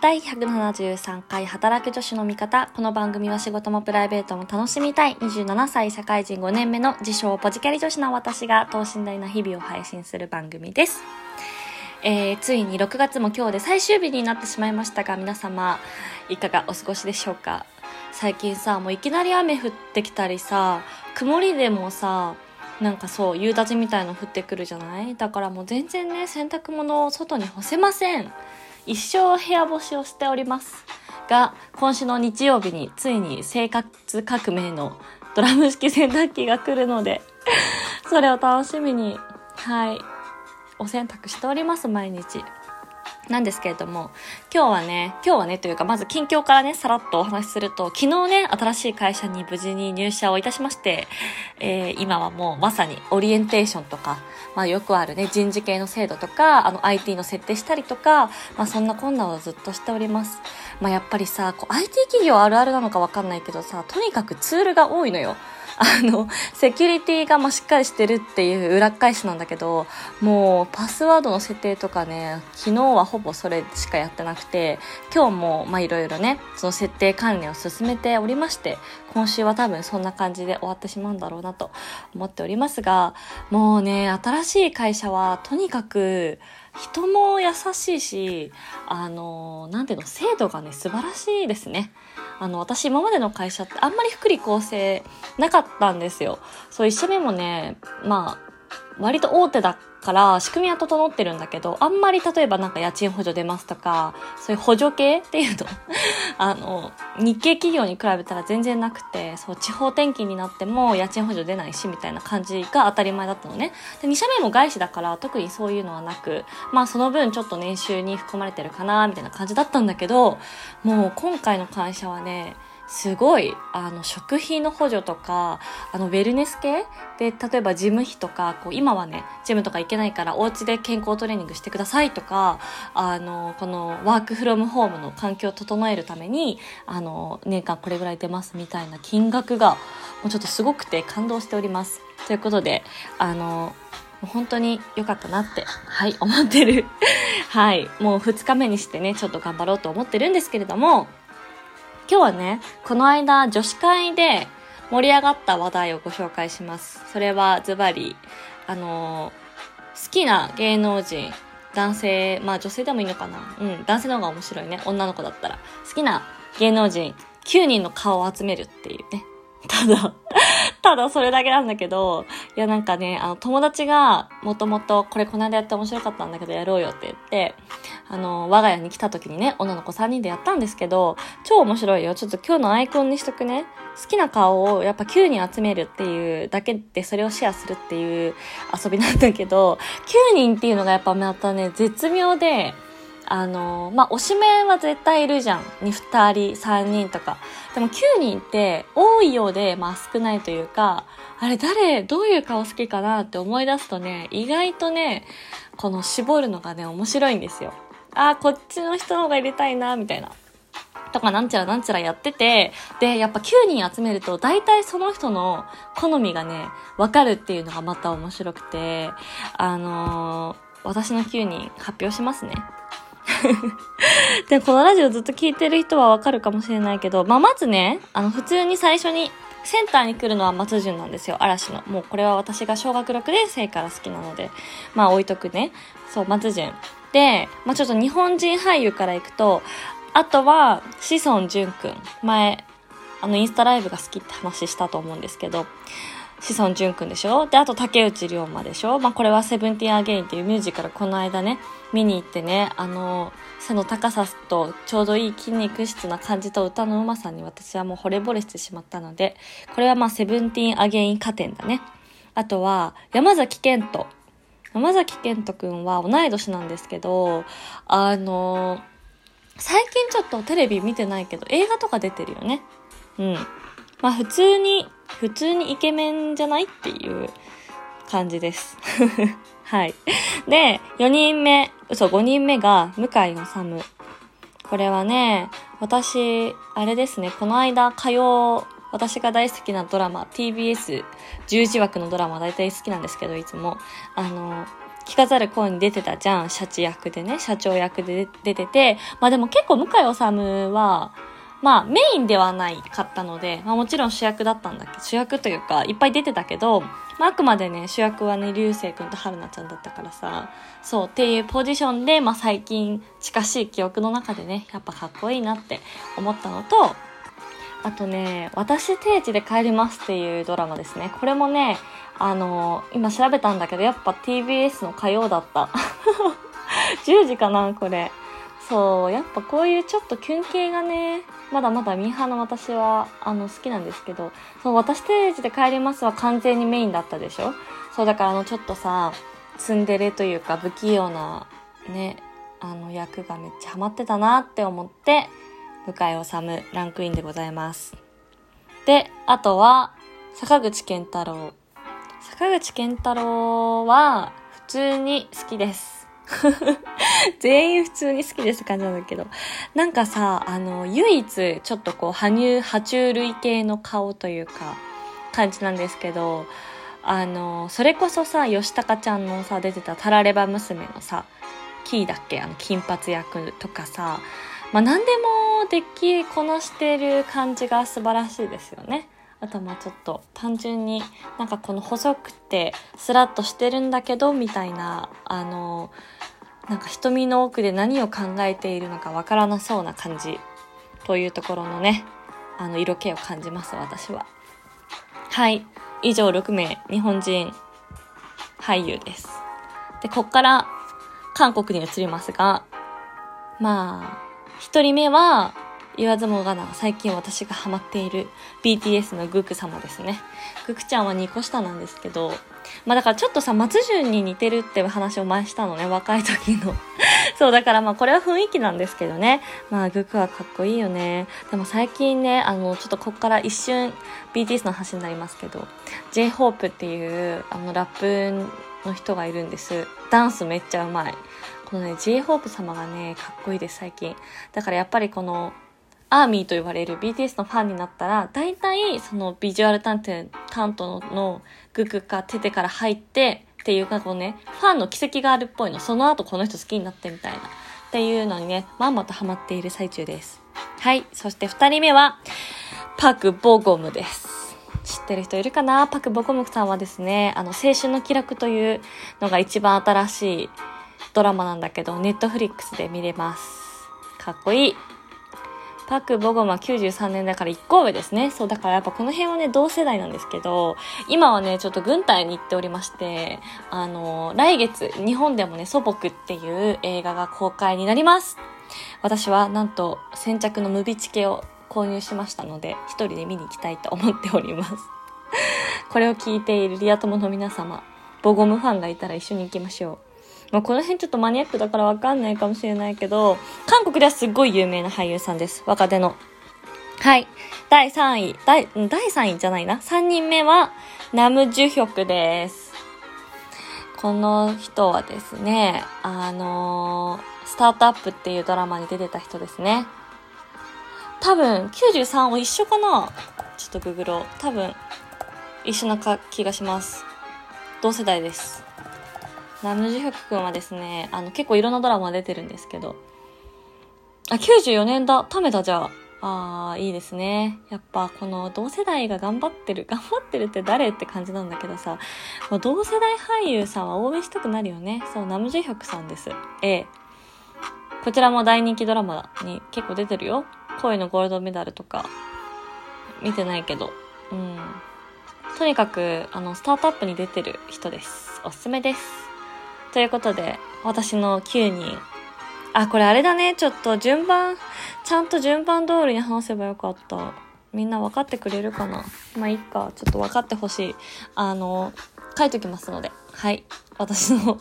第173回働く女子の味方。この番組は仕事もプライベートも楽しみたい27歳社会人5年目の自称ポジキャリ女子の私が等身大な日々を配信する番組です。えー、ついに6月も今日で最終日になってしまいましたが、皆様、いかがお過ごしでしょうか？最近さ、もういきなり雨降ってきたりさ、曇りでもさ、なんかそう、夕立みたいの降ってくるじゃない？だからもう全然ね、洗濯物を外に干せません。一生部屋干しをしております。が、今週の日曜日についに生活革命のドラム式洗濯機が来るので それを楽しみに、はい、お洗濯しております、毎日。なんですけれども、今日はね、今日はねというか、まず近況からね、さらっとお話しすると、昨日ね、新しい会社に無事に入社をいたしまして、えー、今はもうまさにオリエンテーションとか、まあよくあるね、人事系の制度とか、あの IT の設定したりとか、まあそんな困難をずっとしております。まあやっぱりさ、こう IT 企業あるあるなのかわかんないけどさ、とにかくツールが多いのよ。あの、セキュリティがましっかりしてるっていう裏返しなんだけど、もうパスワードの設定とかね、昨日はほほぼそれしかやってなくて、今日もまあいろいろね、その設定管理を進めておりまして、今週は多分そんな感じで終わってしまうんだろうなと思っておりますが、もうね、新しい会社はとにかく、人も優しいし、あの、なんていうの、制度がね、素晴らしいですね。あの、私今までの会社ってあんまり福利厚生なかったんですよ。そう、一社目もね、まあ、割と大手だから仕組みは整ってるんだけど、あんまり例えばなんか家賃補助出ますとか、そういう補助系っていうの あの、日系企業に比べたら全然なくて、そう、地方転勤になっても家賃補助出ないし、みたいな感じが当たり前だったのね。で、2社目も外資だから特にそういうのはなく、まあその分ちょっと年収に含まれてるかな、みたいな感じだったんだけど、もう今回の会社はね、すごい、あの、食費の補助とか、あの、ウェルネス系？で、例えば事務費とか、こう、今はね、ジムとか行けないから、お家で健康トレーニングしてくださいとか、あの、この、ワークフロムホームの環境を整えるために、あの、年間これぐらい出ますみたいな金額が、もうちょっとすごくて感動しております。ということで、あの、本当に良かったなって、はい、思ってる。はい、もう2日目にしてね、ちょっと頑張ろうと思ってるんですけれども、今日はね、この間女子会で盛り上がった話題をご紹介します。それはズバリ、あのー、好きな芸能人、男性、まあ女性でもいいのかなうん、男性の方が面白いね。女の子だったら。好きな芸能人9人の顔を集めるっていうね。ただただそれだけなんだけど、いやなんかね、あの友達がもともとこれこの間やって面白かったんだけどやろうよって言って、あの、我が家に来た時にね、女の子3人でやったんですけど、超面白いよ。ちょっと今日のアイコンにしとくね。好きな顔をやっぱ9人集めるっていうだけでそれをシェアするっていう遊びなんだけど、9人っていうのがやっぱまたね、絶妙で、あの、まあ、推しメンは絶対いるじゃん。2人、3人とか。でも9人って多いようで、まあ、少ないというか、あれ誰、どういう顔好きかなって思い出すとね、意外とね、この絞るのがね、面白いんですよ。あ、こっちの人の方が入れたいな、みたいな。とかなんちゃらなんちゃらやってて、で、やっぱ9人集めると、大体その人の好みがね、わかるっていうのがまた面白くて、あのー、私の9人発表しますね。で、このラジオずっと聞いてる人はわかるかもしれないけど、まあ、まずね、あの、普通に最初に、センターに来るのは松潤なんですよ、嵐の。もうこれは私が小学6年生から好きなので、まあ置いとくね。そう、松潤。で、まあちょっと日本人俳優から行くと、あとは、志尊淳くん。前、あの、インスタライブが好きって話したと思うんですけど、志尊淳くんでしょ？で、あと竹内涼真でしょ？まあ、これはセブンティーンアゲインっていうミュージカルこの間ね、見に行ってね、あの、背の高さとちょうどいい筋肉質な感じと歌のうまさに私はもう惚れ惚れしてしまったので、これはまあセブンティーンアゲイン加点だね。あとは、山崎賢人。山崎賢人くんは同い年なんですけど、あの、最近ちょっとテレビ見てないけど映画とか出てるよね。うん。まあ普通に普通にイケメンじゃないっていう感じです。はい。で、4人目、嘘、5人目が向井治。これはね、私、あれですね、この間火曜、私が大好きなドラマ、TBS 十字枠のドラマ大体好きなんですけど、いつも。あの、聞かざる声に出てたじゃん。社長役でね、社長役で出てて、まあでも結構向井治は、まあメインではないかったので、まあもちろん主役だったんだけど、主役というかいっぱい出てたけど、まああくまでね、主役はね、流星くんと春菜ちゃんだったからさ、そうっていうポジションで、まあ最近近しい記憶の中でね、やっぱかっこいいなって思ったのと、あとね、私定時で帰りますっていうドラマですね。これもね、あのー、今調べたんだけど、やっぱ TBS の火曜だった。10時かな、これ。そう、やっぱこういうちょっとキュン系がね、まだまだミーハーの私は、あの、好きなんですけど、そう、私定時で帰りますは完全にメインだったでしょ？そう、だからあの、ちょっとさ、ツンデレというか不器用な、ね、あの役がめっちゃハマってたなって思って、向井治ランクインでございます。で、あとは、坂口健太郎。坂口健太郎は、普通に好きです。全員普通に好きです感じなんだけど。なんかさ、あの、唯一、ちょっとこう、羽生、爬虫類系の顔というか、感じなんですけど、あの、それこそさ、吉高ちゃんのさ、出てたタラレバ娘のさ、キーだっけ？あの、金髪役とかさ、まあ、何でもできこなしてる感じが素晴らしいですよね。あとまあちょっと単純になんかこの細くてスラッとしてるんだけどみたいなあのなんか瞳の奥で何を考えているのかわからなそうな感じというところのね、あの色気を感じます、私は。はい。以上6名、日本人俳優です。で、こっから韓国に移りますが、まあ、一人目は、言わずもがな、最近私がハマっている BTS のグク様ですね。グクちゃんは2個下なんですけど、まあだからちょっとさ、松潤に似てるって話を前したのね、若い時の。そう、だからまあこれは雰囲気なんですけどね。まあグクはかっこいいよね。でも最近ね、あの、ちょっとこっから一瞬 BTS の話になりますけど、J-HOPE っていうあのラップの人がいるんです。ダンスめっちゃうまい。このね、J-HOPE 様がね、かっこいいです、最近。だからやっぱりこの、アーミーと言われる BTS のファンになったら、大体そのビジュアル担当担当のグクかテテから入って、っていうかこうね、ファンの奇跡があるっぽいの。その後この人好きになってみたいな。っていうのにね、まんまとハマっている最中です。はい。そして二人目は、パク・ボゴムです。知ってる人いるかな？パク・ボゴムさんはですね、あの、青春の記録というのが一番新しいドラマなんだけど、ネットフリックスで見れます。かっこいい。パク・ボゴマ93年だから1個上ですね。そう、だからやっぱこの辺はね、同世代なんですけど、今はね、ちょっと軍隊に行っておりまして、あの、来月、日本でもね、祖母っていう映画が公開になります。私はなんと先着のムビチケを購入しましたので、一人で見に行きたいと思っております。これを聞いているリア友の皆様、ボゴムファンがいたら一緒に行きましょう。まあ、この辺ちょっとマニアックだからわかんないかもしれないけど、韓国ではすっごい有名な俳優さんです。若手の。はい。第3位。第、第3位じゃないな。3人目は、ナムジュヒョクです。この人はですね、あのー、スタートアップっていうドラマに出てた人ですね。多分、93を一緒かなちょっとググろう。多分、一緒な気がします。同世代です。ナムジュヒョク君はですね、あの、結構いろんなドラマ出てるんですけど、あ、94年だ。ためだ、じゃあ。ああ、いいですね。やっぱ、この同世代が頑張ってる。頑張ってるって誰って感じなんだけどさ、同世代俳優さんは応援したくなるよね。そう、ナムジュヒョクさんです。ええ。こちらも大人気ドラマに結構出てるよ。恋のゴールドメダルとか、見てないけど。うん。とにかく、あの、スタートアップに出てる人です。おすすめです。ということで、私の9人。あ、これあれだね。ちょっと順番、ちゃんと順番通りに話せばよかった。みんな分かってくれるかな？まあいいか。ちょっと分かってほしい。あの、書いときますので。はい。私の 好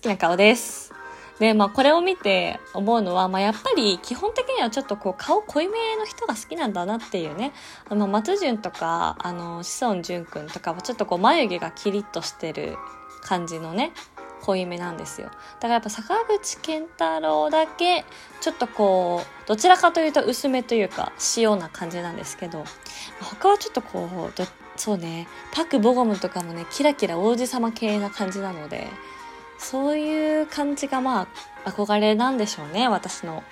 きな顔です。で、まあこれを見て思うのは、まあやっぱり基本的にはちょっとこう顔濃いめの人が好きなんだなっていうね。あ、松潤とか、あの、志尊淳くんとかはちょっとこう眉毛がキリッとしてる感じのね、濃いめなんですよ。だからやっぱ坂口健太郎だけ、ちょっとこう、どちらかというと薄めというか、塩な感じなんですけど、他はちょっとこう、そうね、パク・ボゴムとかもね、キラキラ王子様系な感じなので、そういう感じがまあ、憧れなんでしょうね、私の。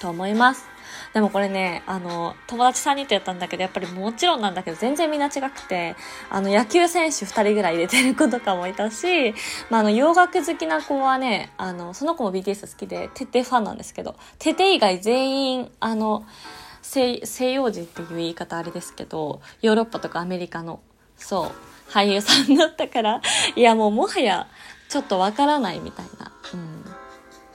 と思います。でもこれね、あの、友達3人とやったんだけど、やっぱりもちろんなんだけど、全然みんな違くて、あの、野球選手2人ぐらい入れてる子とかもいたし、まあ、あの、洋楽好きな子はね、あの、その子も BTS 好きで、テテファンなんですけど、テテ以外全員、あの、西西洋人っていう言い方あれですけど、ヨーロッパとかアメリカの、そう、俳優さんだったから、いやもうもはや、ちょっとわからないみたいな。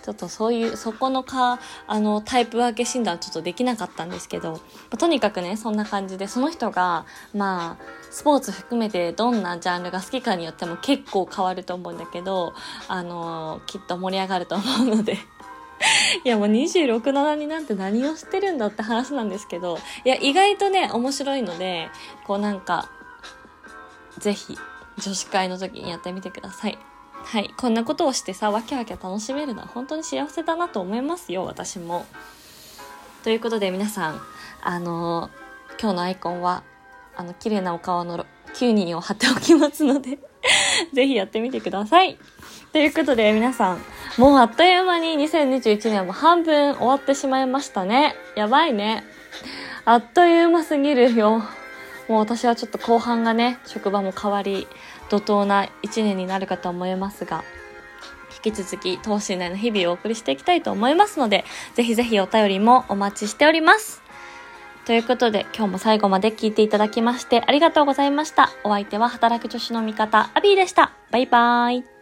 ちょっとそういう、そこのか、あの、タイプ分け診断ちょっとできなかったんですけど、まあ、とにかくね、そんな感じで、その人が、まあ、スポーツ含めてどんなジャンルが好きかによっても結構変わると思うんだけど、あの、きっと盛り上がると思うので いやもう26、7になんて何をしてるんだって話なんですけど、いや意外とね、面白いので、こうなんか、ぜひ、女子会の時にやってみてください。はい。こんなことをしてさ、わきわき楽しめるのは本当に幸せだなと思いますよ、私も。ということで皆さん、あのー、今日のアイコンは、あの、綺麗なお顔の9人を貼っておきますので ぜひやってみてください。ということで皆さん、もうあっという間に2021年も半分終わってしまいましたね。やばいね。あっという間すぎるよ。もう私はちょっと後半がね、職場も変わり、怒涛な1年になるかと思いますが、引き続き等身大の日々をお送りしていきたいと思いますので、ぜひぜひお便りもお待ちしております。ということで、今日も最後まで聞いていただきましてありがとうございました。お相手は働く女子の味方、アビーでした。バイバーイ。